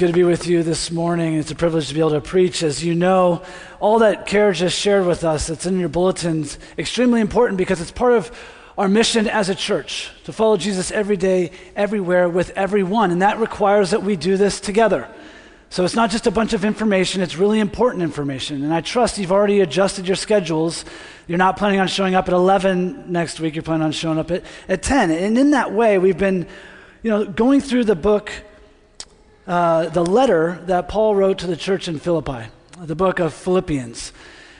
good to be with you this morning. It's a privilege to be able to preach. As you know, all that Kara just shared with us, it's in your bulletins, extremely important because it's part of our mission as a church to follow Jesus every day, everywhere, with everyone. And that requires that we do this together. So it's not just a bunch of information, it's really important information. And I trust you've already adjusted your schedules. You're not planning on showing up at 11 next week, you're planning on showing up at, at 10. And in that way, we've been you know, going through the book uh, the letter that Paul wrote to the church in Philippi, the book of Philippians.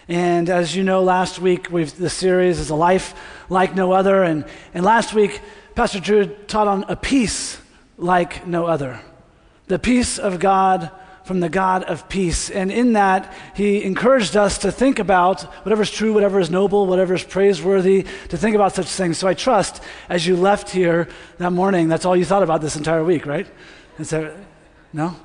And as you know, last week we've, the series is a life like no other. And, and last week, Pastor Drew taught on a peace like no other. The peace of God from the God of peace. And in that, he encouraged us to think about whatever's true, whatever is noble, whatever is praiseworthy, to think about such things. So I trust as you left here that morning, that's all you thought about this entire week, right? And so no?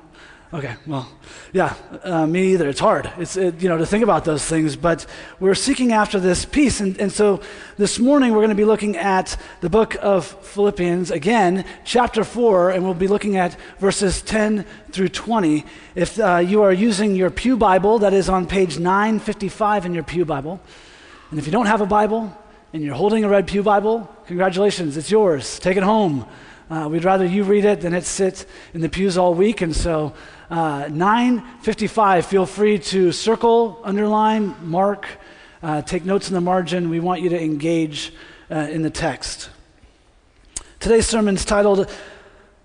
Okay, well, yeah, uh, me either. It's hard, it's, it, you know, to think about those things, but we're seeking after this peace. And, and so this morning we're going to be looking at the book of Philippians, again, chapter 4, and we'll be looking at verses 10 through 20. If uh, you are using your Pew Bible, that is on page 955 in your Pew Bible. And if you don't have a Bible and you're holding a red Pew Bible, congratulations, it's yours. Take it home. Uh, we'd rather you read it than it sit in the pews all week. And so, uh, 955, feel free to circle, underline, mark, uh, take notes in the margin. We want you to engage uh, in the text. Today's sermon is titled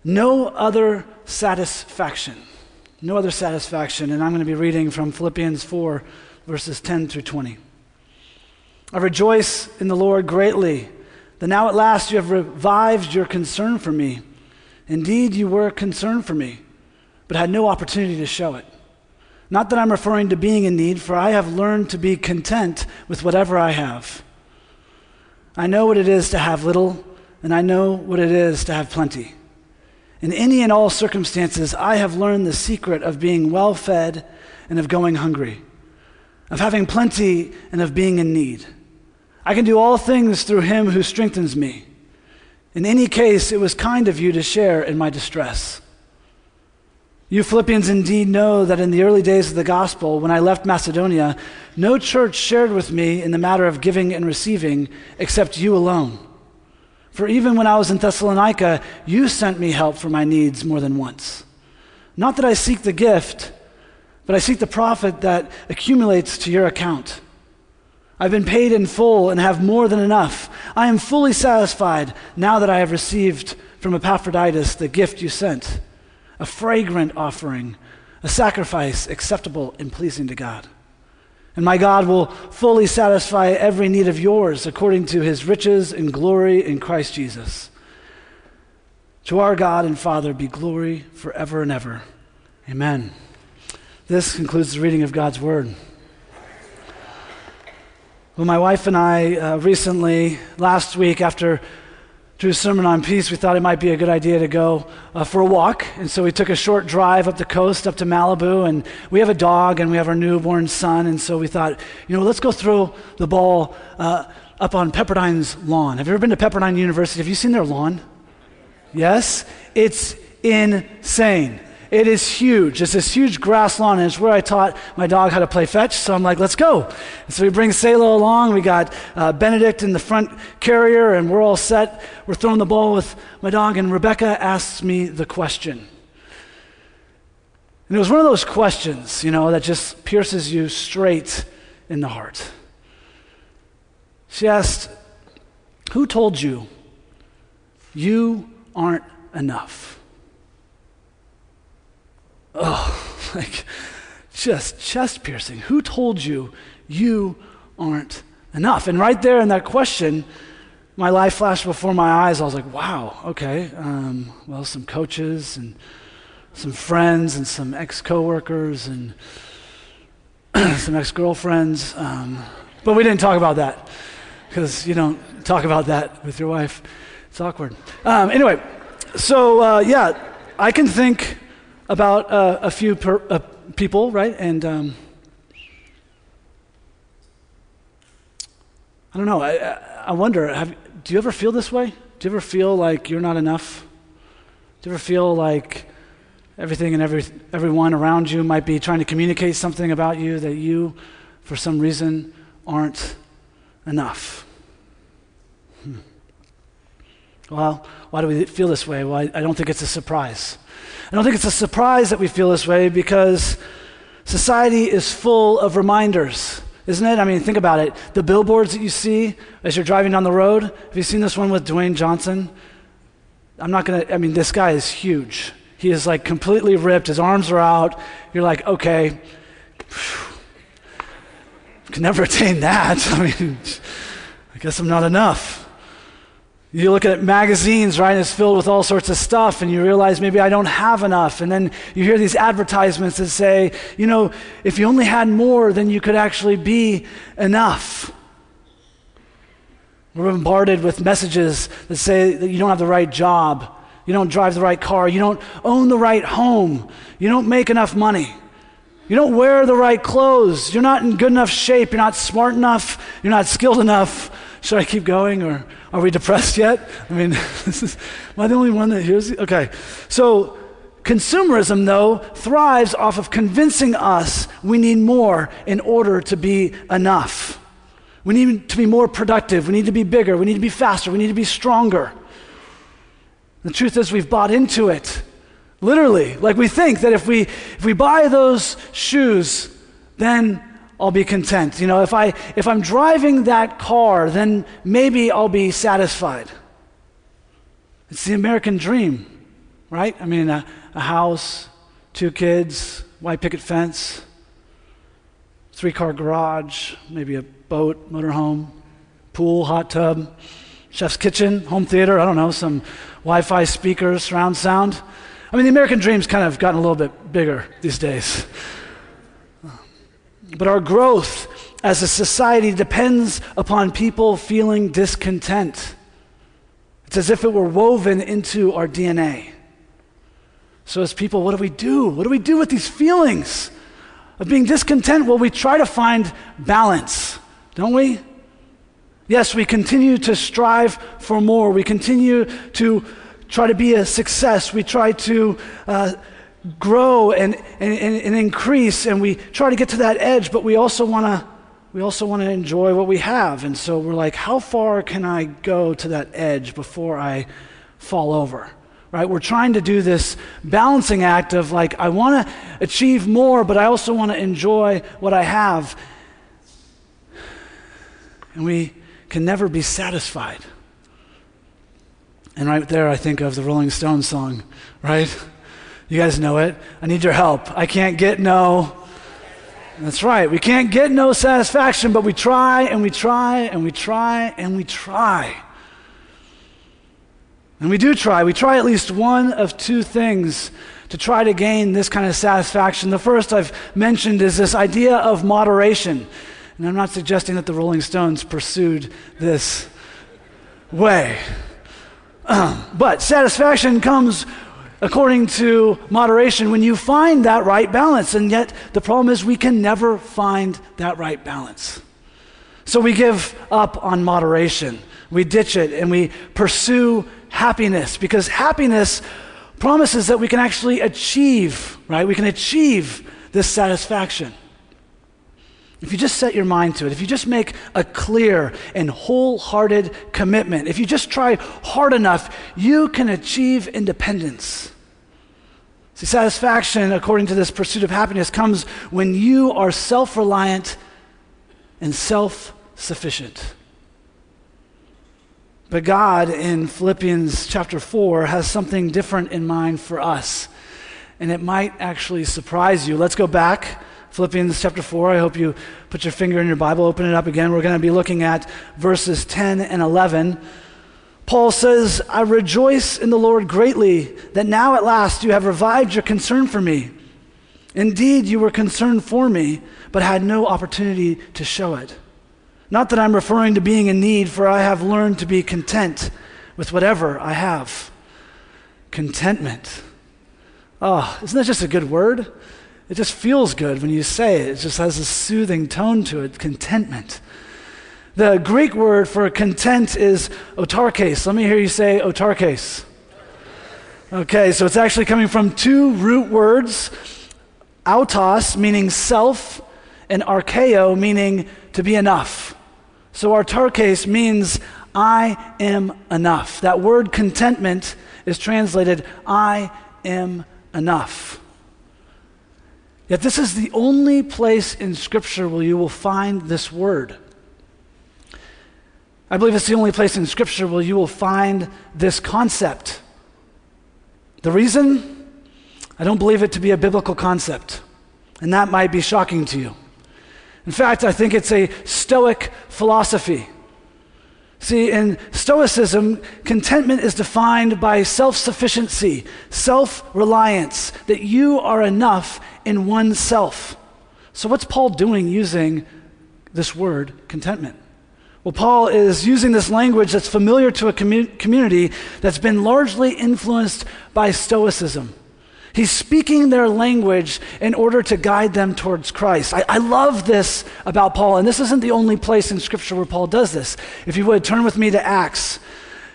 No Other Satisfaction. No Other Satisfaction. And I'm going to be reading from Philippians 4, verses 10 through 20. I rejoice in the Lord greatly that now at last you have revived your concern for me. Indeed, you were concerned for me, but had no opportunity to show it. Not that I'm referring to being in need, for I have learned to be content with whatever I have. I know what it is to have little, and I know what it is to have plenty. In any and all circumstances, I have learned the secret of being well fed and of going hungry, of having plenty and of being in need. I can do all things through him who strengthens me. In any case, it was kind of you to share in my distress. You Philippians indeed know that in the early days of the gospel, when I left Macedonia, no church shared with me in the matter of giving and receiving except you alone. For even when I was in Thessalonica, you sent me help for my needs more than once. Not that I seek the gift, but I seek the profit that accumulates to your account. I've been paid in full and have more than enough. I am fully satisfied now that I have received from Epaphroditus the gift you sent a fragrant offering, a sacrifice acceptable and pleasing to God. And my God will fully satisfy every need of yours according to his riches and glory in Christ Jesus. To our God and Father be glory forever and ever. Amen. This concludes the reading of God's word. Well, my wife and I uh, recently, last week, after Drew's sermon on peace, we thought it might be a good idea to go uh, for a walk. And so we took a short drive up the coast, up to Malibu. And we have a dog and we have our newborn son. And so we thought, you know, let's go throw the ball uh, up on Pepperdine's lawn. Have you ever been to Pepperdine University? Have you seen their lawn? Yes? It's insane. It is huge. It's this huge grass lawn, and it's where I taught my dog how to play fetch. So I'm like, let's go. And so we bring Selah along. We got uh, Benedict in the front carrier, and we're all set. We're throwing the ball with my dog, and Rebecca asks me the question. And it was one of those questions, you know, that just pierces you straight in the heart. She asked, Who told you you aren't enough? Oh, like just chest piercing. Who told you you aren't enough? And right there in that question, my life flashed before my eyes. I was like, wow, okay. Um, well, some coaches and some friends and some ex coworkers and some ex girlfriends. Um, but we didn't talk about that because you don't talk about that with your wife. It's awkward. Um, anyway, so uh, yeah, I can think about uh, a few per, uh, people, right? And um, I don't know. I, I wonder. Have, do you ever feel this way? Do you ever feel like you're not enough? Do you ever feel like Everything and every, everyone around you might be trying to communicate something about you that you, for some reason, aren't enough. Hmm. Well, why do we feel this way? Well, I, I don't think it's a surprise. I don't think it's a surprise that we feel this way because society is full of reminders, isn't it? I mean, think about it. The billboards that you see as you're driving down the road, have you seen this one with Dwayne Johnson? I'm not going to, I mean, this guy is huge. He is like completely ripped. His arms are out. You're like, okay, can never attain that. I mean, I guess I'm not enough. You look at magazines, right, and it's filled with all sorts of stuff, and you realize maybe I don't have enough. And then you hear these advertisements that say, you know, if you only had more, then you could actually be enough. We're bombarded with messages that say that you don't have the right job, you don't drive the right car. You don't own the right home. You don't make enough money. You don't wear the right clothes. You're not in good enough shape. You're not smart enough. You're not skilled enough. Should I keep going or are we depressed yet? I mean, this is, am I the only one that hears? Okay. So, consumerism, though, thrives off of convincing us we need more in order to be enough. We need to be more productive. We need to be bigger. We need to be faster. We need to be stronger. The truth is, we've bought into it. Literally. Like we think that if we, if we buy those shoes, then I'll be content. You know, if, I, if I'm driving that car, then maybe I'll be satisfied. It's the American dream, right? I mean, a, a house, two kids, white picket fence, three car garage, maybe a boat, motorhome, pool, hot tub, chef's kitchen, home theater, I don't know, some Wi Fi speakers, surround sound. I mean, the American dream's kind of gotten a little bit bigger these days. But our growth as a society depends upon people feeling discontent. It's as if it were woven into our DNA. So, as people, what do we do? What do we do with these feelings of being discontent? Well, we try to find balance, don't we? Yes, we continue to strive for more. We continue to try to be a success. We try to uh, grow and, and, and increase, and we try to get to that edge, but we also want to. We also want to enjoy what we have. And so we're like, how far can I go to that edge before I fall over? Right? We're trying to do this balancing act of like, I want to achieve more, but I also want to enjoy what I have. And we can never be satisfied. And right there, I think of the Rolling Stones song, right? You guys know it. I need your help. I can't get no. That's right. We can't get no satisfaction, but we try and we try and we try and we try. And we do try. We try at least one of two things to try to gain this kind of satisfaction. The first I've mentioned is this idea of moderation. And I'm not suggesting that the Rolling Stones pursued this way. but satisfaction comes according to moderation when you find that right balance. And yet, the problem is we can never find that right balance. So we give up on moderation, we ditch it, and we pursue happiness because happiness promises that we can actually achieve, right? We can achieve this satisfaction. If you just set your mind to it, if you just make a clear and wholehearted commitment, if you just try hard enough, you can achieve independence. See, satisfaction, according to this pursuit of happiness, comes when you are self reliant and self sufficient. But God, in Philippians chapter 4, has something different in mind for us. And it might actually surprise you. Let's go back Philippians chapter 4. I hope you put your finger in your Bible, open it up again. We're going to be looking at verses 10 and 11. Paul says, I rejoice in the Lord greatly that now at last you have revived your concern for me. Indeed, you were concerned for me, but had no opportunity to show it. Not that I'm referring to being in need, for I have learned to be content with whatever I have. Contentment. Oh, isn't that just a good word? It just feels good when you say it. It just has a soothing tone to it contentment. The Greek word for content is autarkes. Let me hear you say autarkes. Okay, so it's actually coming from two root words autos, meaning self, and arkeo, meaning to be enough. So autarkes means I am enough. That word contentment is translated I am enough. Yet this is the only place in Scripture where you will find this word. I believe it's the only place in Scripture where you will find this concept. The reason? I don't believe it to be a biblical concept, and that might be shocking to you. In fact, I think it's a Stoic philosophy. See, in Stoicism, contentment is defined by self sufficiency, self reliance, that you are enough in oneself. So, what's Paul doing using this word, contentment? Well, Paul is using this language that's familiar to a commu- community that's been largely influenced by Stoicism. He's speaking their language in order to guide them towards Christ. I, I, love this about Paul, and this isn't the only place in Scripture where Paul does this. If you would, turn with me to Acts.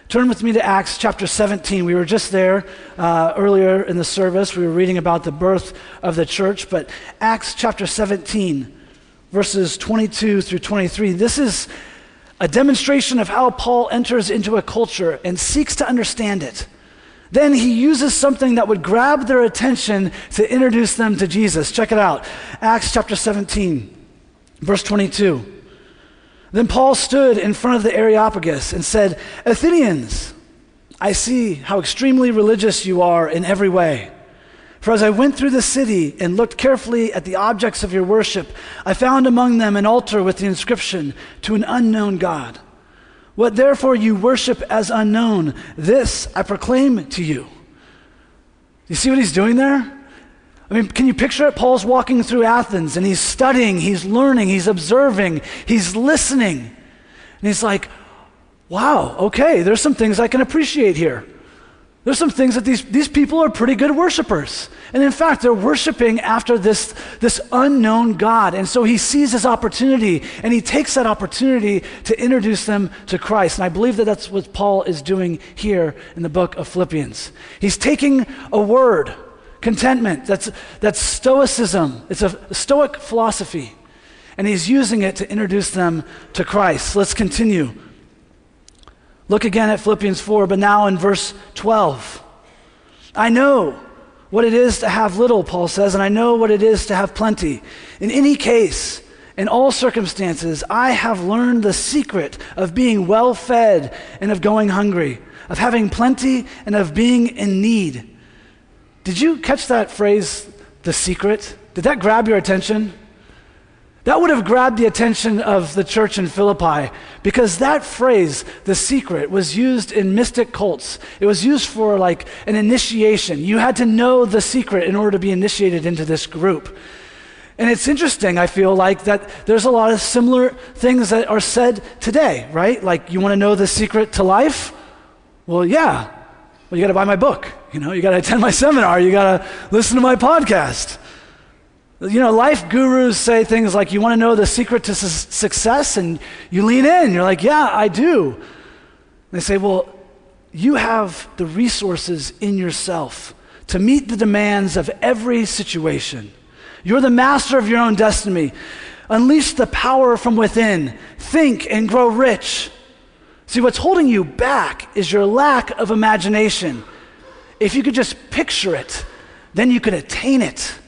Turn with me to Acts chapter 17. We were just there uh, earlier in the service. We were reading about the birth of the church, but Acts chapter 17, verses 22 through 23. This is a demonstration of how Paul enters into a culture and seeks to understand it. Then he uses something that would grab their attention to introduce them to Jesus. Check it out Acts chapter 17, verse 22. Then Paul stood in front of the Areopagus and said, Athenians, I see how extremely religious you are in every way. For as I went through the city and looked carefully at the objects of your worship, I found among them an altar with the inscription, To an unknown God. What therefore you worship as unknown, this I proclaim to you. You see what he's doing there? I mean, can you picture it? Paul's walking through Athens and he's studying, he's learning, he's observing, he's listening. And he's like, wow, okay, there's some things I can appreciate here. There's some things that these, these people are pretty good worshipers. And in fact, they're worshiping after this, this unknown God. And so he sees his opportunity and he takes that opportunity to introduce them to Christ. And I believe that that's what Paul is doing here in the book of Philippians. He's taking a word, contentment, that's, that's stoicism, it's a stoic philosophy, and he's using it to introduce them to Christ. Let's continue. Look again at Philippians 4, but now in verse 12. I know what it is to have little, Paul says, and I know what it is to have plenty. In any case, in all circumstances, I have learned the secret of being well fed and of going hungry, of having plenty and of being in need. Did you catch that phrase, the secret? Did that grab your attention? That would have grabbed the attention of the church in Philippi because that phrase, the secret, was used in mystic cults. It was used for like an initiation. You had to know the secret in order to be initiated into this group. And it's interesting, I feel like, that there's a lot of similar things that are said today, right? Like, you want to know the secret to life? Well, yeah. Well, you got to buy my book. You know, you got to attend my seminar. You got to listen to my podcast. You know, life gurus say things like, You want to know the secret to su- success? And you lean in. You're like, Yeah, I do. And they say, Well, you have the resources in yourself to meet the demands of every situation. You're the master of your own destiny. Unleash the power from within. Think and grow rich. See, what's holding you back is your lack of imagination. If you could just picture it, then you could attain it.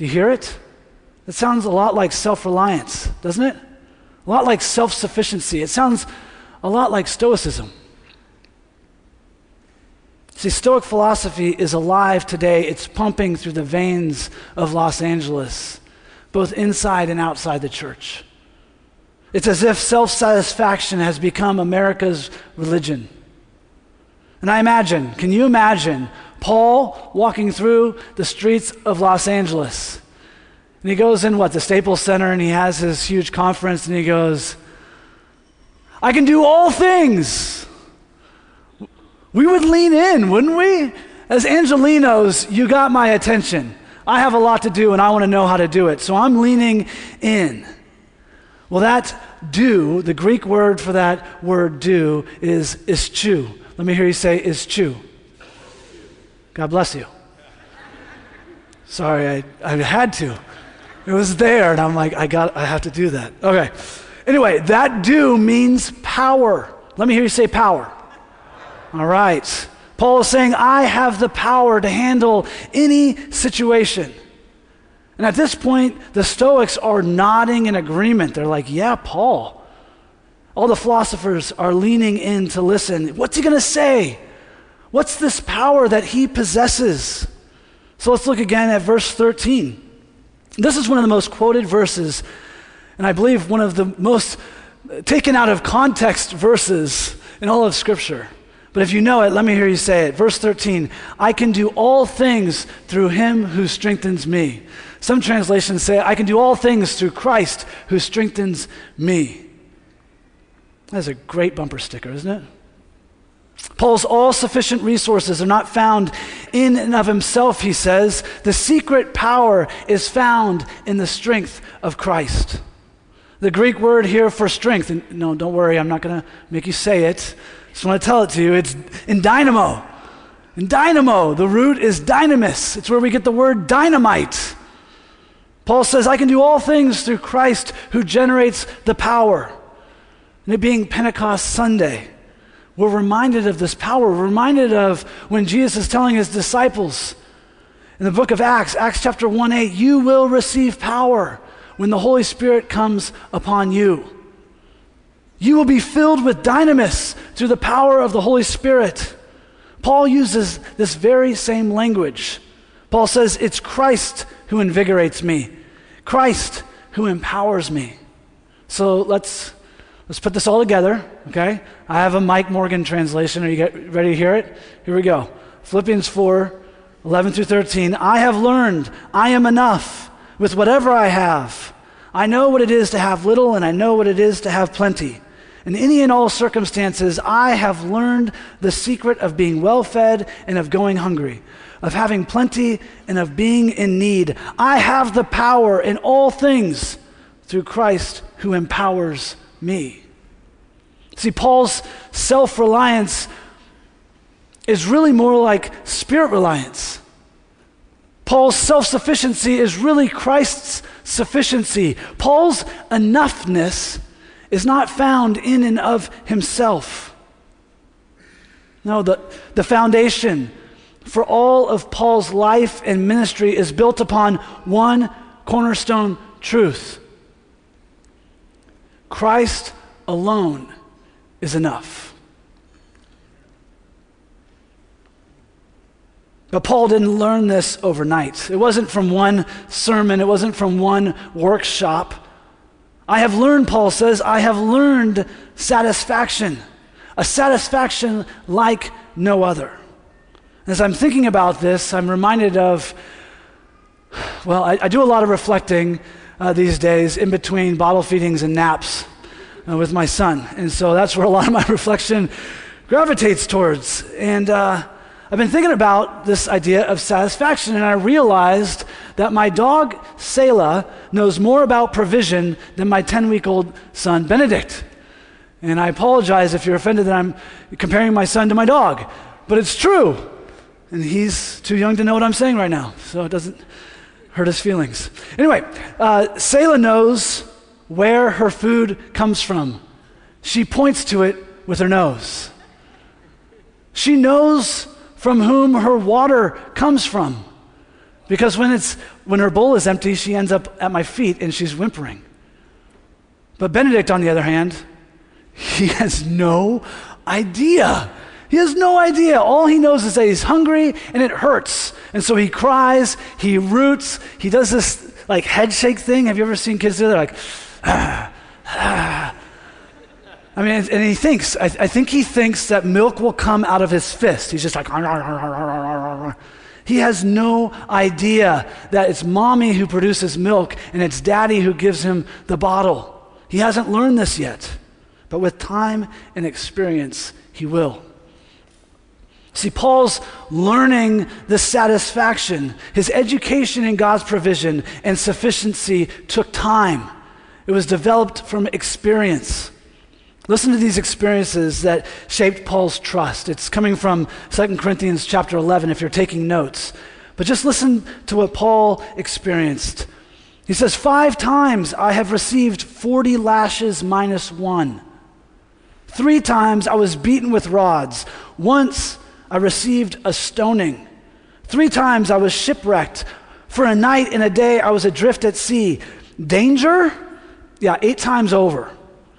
Do you hear it? It sounds a lot like self reliance, doesn't it? A lot like self sufficiency. It sounds a lot like Stoicism. See, Stoic philosophy is alive today. It's pumping through the veins of Los Angeles, both inside and outside the church. It's as if self satisfaction has become America's religion. And I imagine, can you imagine Paul walking through the streets of Los Angeles. And he goes in what, the Staples Center, and he has his huge conference, and he goes, I can do all things. We would lean in, wouldn't we? As Angelenos, you got my attention. I have a lot to do, and I want to know how to do it. So I'm leaning in. Well, that do, the Greek word for that word do, is ischuo. Let me hear you say ischuo. God bless you. Sorry, I, I had to. It was there, and I'm like, I got I have to do that. Okay. Anyway, that do means power. Let me hear you say power. All right. Paul is saying, I have the power to handle any situation. And at this point, the Stoics are nodding in agreement. They're like, Yeah, Paul. All the philosophers are leaning in to listen. What's he going to say? What's this power that he possesses? So let's look again at verse 13. This is one of the most quoted verses, and I believe one of the most taken out of context verses in all of Scripture. But if you know it, let me hear you say it. Verse 13 I can do all things through him who strengthens me. Some translations say, I can do all things through Christ who strengthens me. That's a great bumper sticker, isn't it? Paul's all sufficient resources are not found in and of himself, he says. The secret power is found in the strength of Christ. The Greek word here for strength, and no, don't worry, I'm not going to make you say it. Just want to tell it to you. It's in dynamo. In dynamo, the root is dynamis. It's where we get the word dynamite. Paul says, I can do all things through Christ who generates the power. And it being Pentecost Sunday, we're reminded of this power. We're reminded of when Jesus is telling his disciples in the book of Acts, Acts chapter 1 8, you will receive power when the Holy Spirit comes upon you. You will be filled with dynamis through the power of the Holy Spirit. Paul uses this very same language. Paul says, It's Christ who invigorates me, Christ who empowers me. So let's Let's put this all together, okay? I have a Mike Morgan translation. Are you ready to hear it? Here we go. Philippians 4 11 through 13. I have learned I am enough with whatever I have. I know what it is to have little, and I know what it is to have plenty. In any and all circumstances, I have learned the secret of being well fed and of going hungry, of having plenty and of being in need. I have the power in all things through Christ who empowers me. See, Paul's self reliance is really more like spirit reliance. Paul's self sufficiency is really Christ's sufficiency. Paul's enoughness is not found in and of himself. No, the, the foundation for all of Paul's life and ministry is built upon one cornerstone truth Christ alone is enough. But Paul didn't learn this overnight. It wasn't from one sermon, it wasn't from one workshop. I have learned, Paul says, I have learned satisfaction, a satisfaction like no other. As I'm thinking about this, I'm reminded of, well, I, I do a lot of reflecting uh, these days in between bottle feedings and naps uh, with my son. And so that's where a lot of my reflection gravitates towards. And uh, I've been thinking about this idea of satisfaction, and I realized that my dog, Selah, knows more about provision than my 10 week old son, Benedict. And I apologize if you're offended that I'm comparing my son to my dog, but it's true. And he's too young to know what I'm saying right now, so it doesn't hurt his feelings. Anyway, uh, Selah knows where her food comes from. She points to it with her nose. She knows from whom her water comes from. Because when, it's, when her bowl is empty, she ends up at my feet and she's whimpering. But Benedict, on the other hand, he has no idea. He has no idea. All he knows is that he's hungry and it hurts. And so he cries, he roots, he does this like head shake thing. Have you ever seen kids do that? Like, ah, ah. I mean, and he thinks, I, I, think he thinks that milk will come out of his fist. He's just like, he has no idea that it's mommy who produces milk and it's daddy who gives him the bottle. He hasn't learned this yet, but with time and experience, he will. See, Paul's learning the satisfaction, his education in God's provision and sufficiency took time. It was developed from experience. Listen to these experiences that shaped Paul's trust. It's coming from 2 Corinthians chapter 11 if you're taking notes. But just listen to what Paul experienced. He says, Five times I have received 40 lashes minus one. Three times I was beaten with rods. Once I received a stoning. Three times I was shipwrecked. For a night and a day I was adrift at sea. Danger? Yeah, eight times over.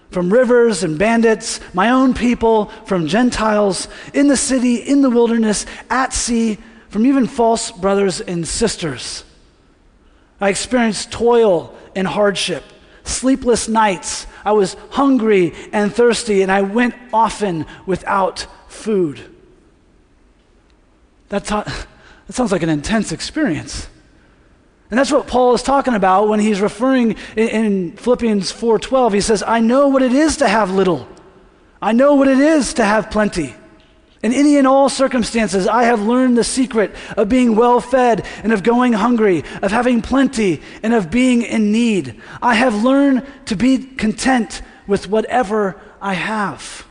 From rivers and bandits, my own people, from Gentiles, in the city, in the wilderness, at sea, from even false brothers and sisters. I experienced toil and hardship, sleepless nights. I was hungry and thirsty, and I went often without food. That, sounds like an intense experience. And that's what Paul is talking about when he's referring in, in Philippians 4:12. He says, "I know what it is to have little. I know what it is to have plenty. In any and all circumstances, I have learned the secret of being well fed and of going hungry, of having plenty and of being in need. I have learned to be content with whatever I have."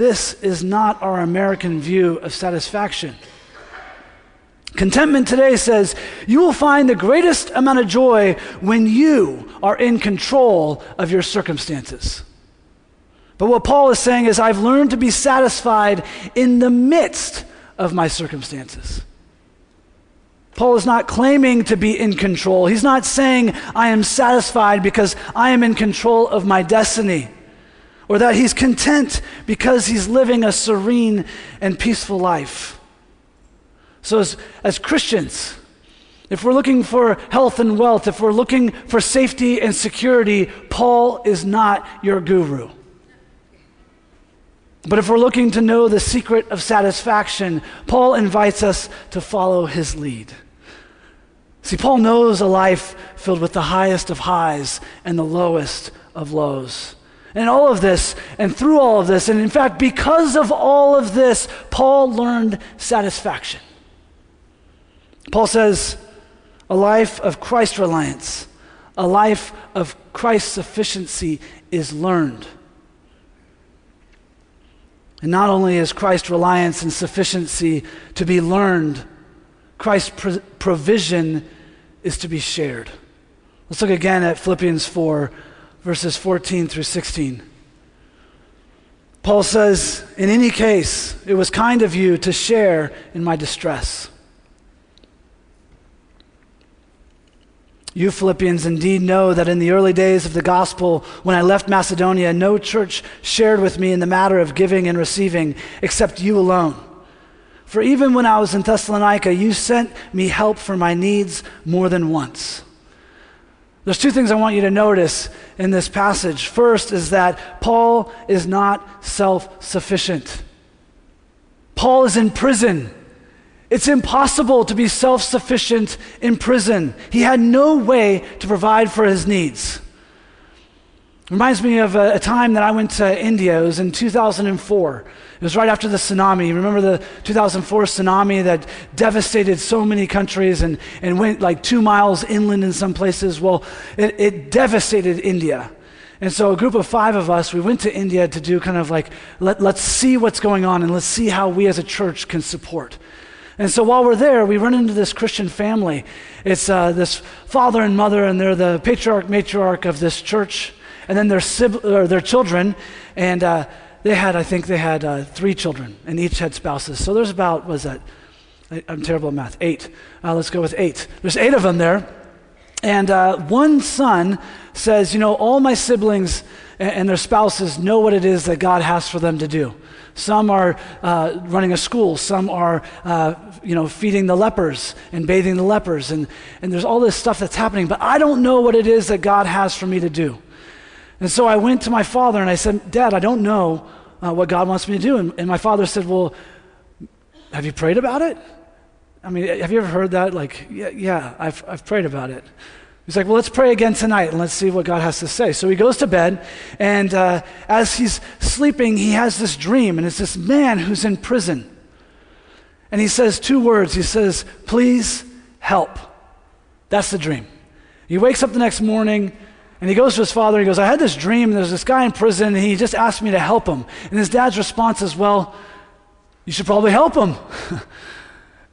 This is not our American view of satisfaction. Contentment today says you will find the greatest amount of joy when you are in control of your circumstances. But what Paul is saying is, I've learned to be satisfied in the midst of my circumstances. Paul is not claiming to be in control. He's not saying, I am satisfied because I am in control of my destiny, or that he's content because he's living a serene and peaceful life. So, as, as Christians, if we're looking for health and wealth, if we're looking for safety and security, Paul is not your guru. But if we're looking to know the secret of satisfaction, Paul invites us to follow his lead. See, Paul knows a life filled with the highest of highs and the lowest of lows. And all of this, and through all of this, and in fact, because of all of this, Paul learned satisfaction. Paul says, a life of Christ reliance, a life of Christ sufficiency is learned. And not only is Christ reliance and sufficiency to be learned, Christ's pro- provision is to be shared. Let's look again at Philippians 4, verses 14 through 16. Paul says, In any case, it was kind of you to share in my distress. You Philippians indeed know that in the early days of the gospel, when I left Macedonia, no church shared with me in the matter of giving and receiving except you alone. For even when I was in Thessalonica, you sent me help for my needs more than once. There's two things I want you to notice in this passage. First is that Paul is not self sufficient. Paul is in prison. It's impossible to be self sufficient in prison. He had no way to provide for his needs. Reminds me of a, a, time that I went to India. It was in 2004. It was right after the tsunami. Remember the 2004 tsunami that devastated so many countries and, and went like two miles inland in some places? Well, it, it devastated India. And so a group of five of us, we went to India to do kind of like, let, let's see what's going on and let's see how we as a church can support. And so while we're there, we run into this Christian family. It's uh, this father and mother, and they're the patriarch, matriarch of this church, and then their, sib- or their children. And uh, they had, I think they had uh, three children, and each had spouses. So there's about, was that? I'm terrible at math. Eight. Uh, let's go with eight. There's eight of them there. And uh, one son says, You know, all my siblings and, and their spouses know what it is that God has for them to do. Some are uh, running a school. Some are, uh, you know, feeding the lepers and bathing the lepers. And, and there's all this stuff that's happening. But I don't know what it is that God has for me to do. And so I went to my father and I said, Dad, I don't know uh, what God wants me to do. And, and my father said, Well, have you prayed about it? I mean, have you ever heard that? Like, yeah, yeah I've, I've prayed about it. He's like, well, let's pray again tonight and let's see what God has to say. So he goes to bed, and uh, as he's sleeping, he has this dream, and it's this man who's in prison. And he says two words. He says, please help. That's the dream. He wakes up the next morning, And he goes to his father and he goes, I had this dream. There's this guy in prison and he just asked me to help him. And his dad's response is, Well, you should probably help him.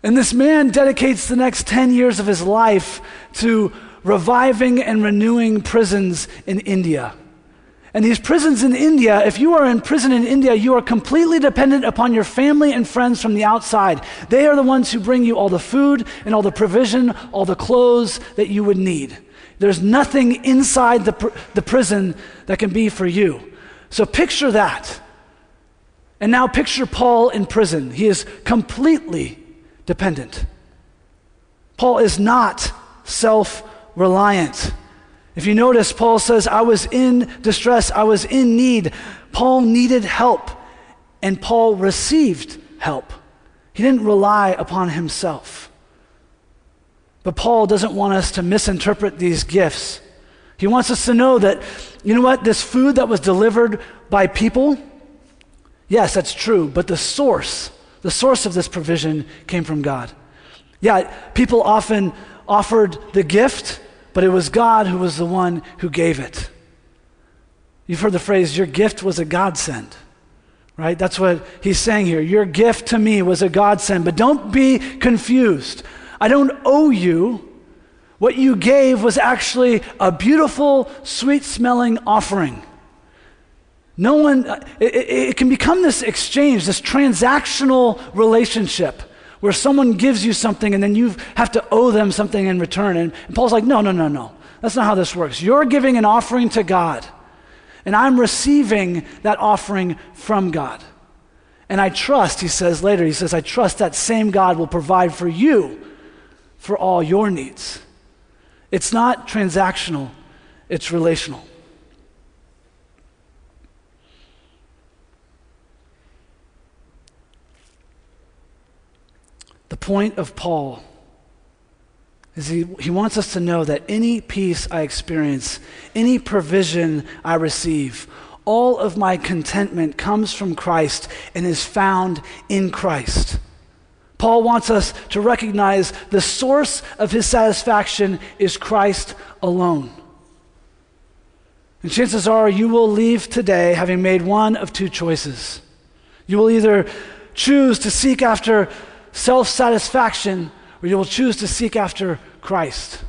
and this man dedicates the next 10 years of his life to reviving and renewing prisons in India. And these prisons in India, if you are in prison in India, you are completely dependent upon your family and friends from the outside. They are the ones who bring you all the food and all the provision, all the clothes that you would need. There's nothing inside the, pr- the prison that can be for you. So picture that. And now picture Paul in prison. He is completely dependent. Paul is not self reliant. If you notice, Paul says, I was in distress, I was in need. Paul needed help, and Paul received help. He didn't rely upon himself. But Paul doesn't want us to misinterpret these gifts. He wants us to know that, you know what, this food that was delivered by people, yes, that's true, but the source, the source of this provision came from God. Yeah, people often offered the gift, but it was God who was the one who gave it. You've heard the phrase, your gift was a godsend, right? That's what he's saying here. Your gift to me was a godsend. But don't be confused. I don't owe you. What you gave was actually a beautiful, sweet smelling offering. No one, uh, it, it, it, can become this exchange, this transactional relationship where someone gives you something and then you have to owe them something in return. And, and Paul's like, no, no, no, no. That's not how this works. You're giving an offering to God, and I'm receiving that offering from God. And I trust, he says later, he says, I trust that same God will provide for you for all your needs. It's not transactional, it's relational. The point of Paul is he, he wants us to know that any peace I experience, any provision I receive, all of my contentment comes from Christ and is found in Christ. Paul wants us to recognize the source of his satisfaction is Christ alone. And chances are you will leave today having made one of two choices. You will either choose to seek after self satisfaction, or you will choose to seek after Christ.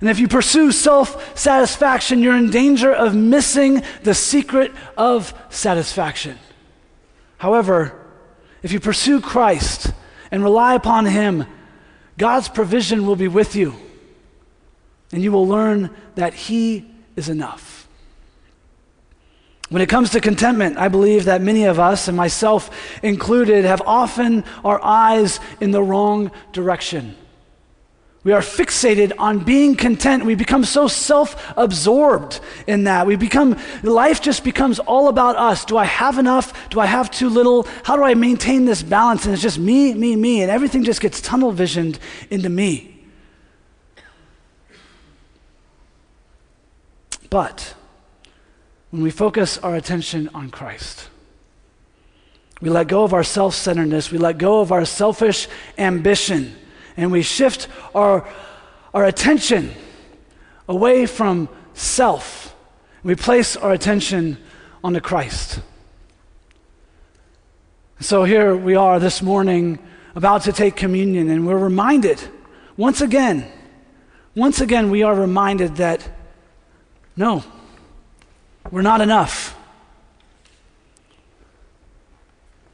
And if you pursue self satisfaction, you're in danger of missing the secret of satisfaction. However, if you pursue Christ and rely upon Him, God's provision will be with you, and you will learn that He is enough. When it comes to contentment, I believe that many of us, and myself included, have often our eyes in the wrong direction. We are fixated on being content. We become so self absorbed in that. We become, life just becomes all about us. Do I have enough? Do I have too little? How do I maintain this balance? And it's just me, me, me. And everything just gets tunnel visioned into me. But when we focus our attention on Christ. We let go of our self centeredness, we let go of our selfish ambition, and we shift our, our attention away from self. We place our attention onto Christ. So here we are this morning about to take communion, and we're reminded once again, once again, we are reminded that no, we're not enough.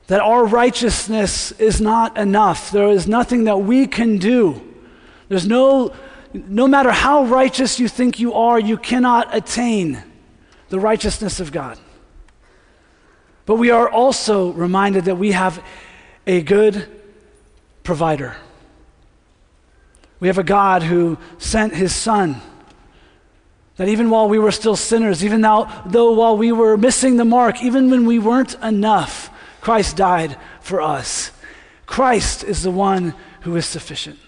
That our righteousness is not enough. There is nothing that we can do. There's no, no matter how righteous you think you are, you cannot attain the righteousness of God. But we are also reminded that we have a good provider. We have a God who sent his son that even while we were still sinners, even though, though while we were missing the mark, even when we weren't enough, Christ died for us. Christ is the one who is sufficient.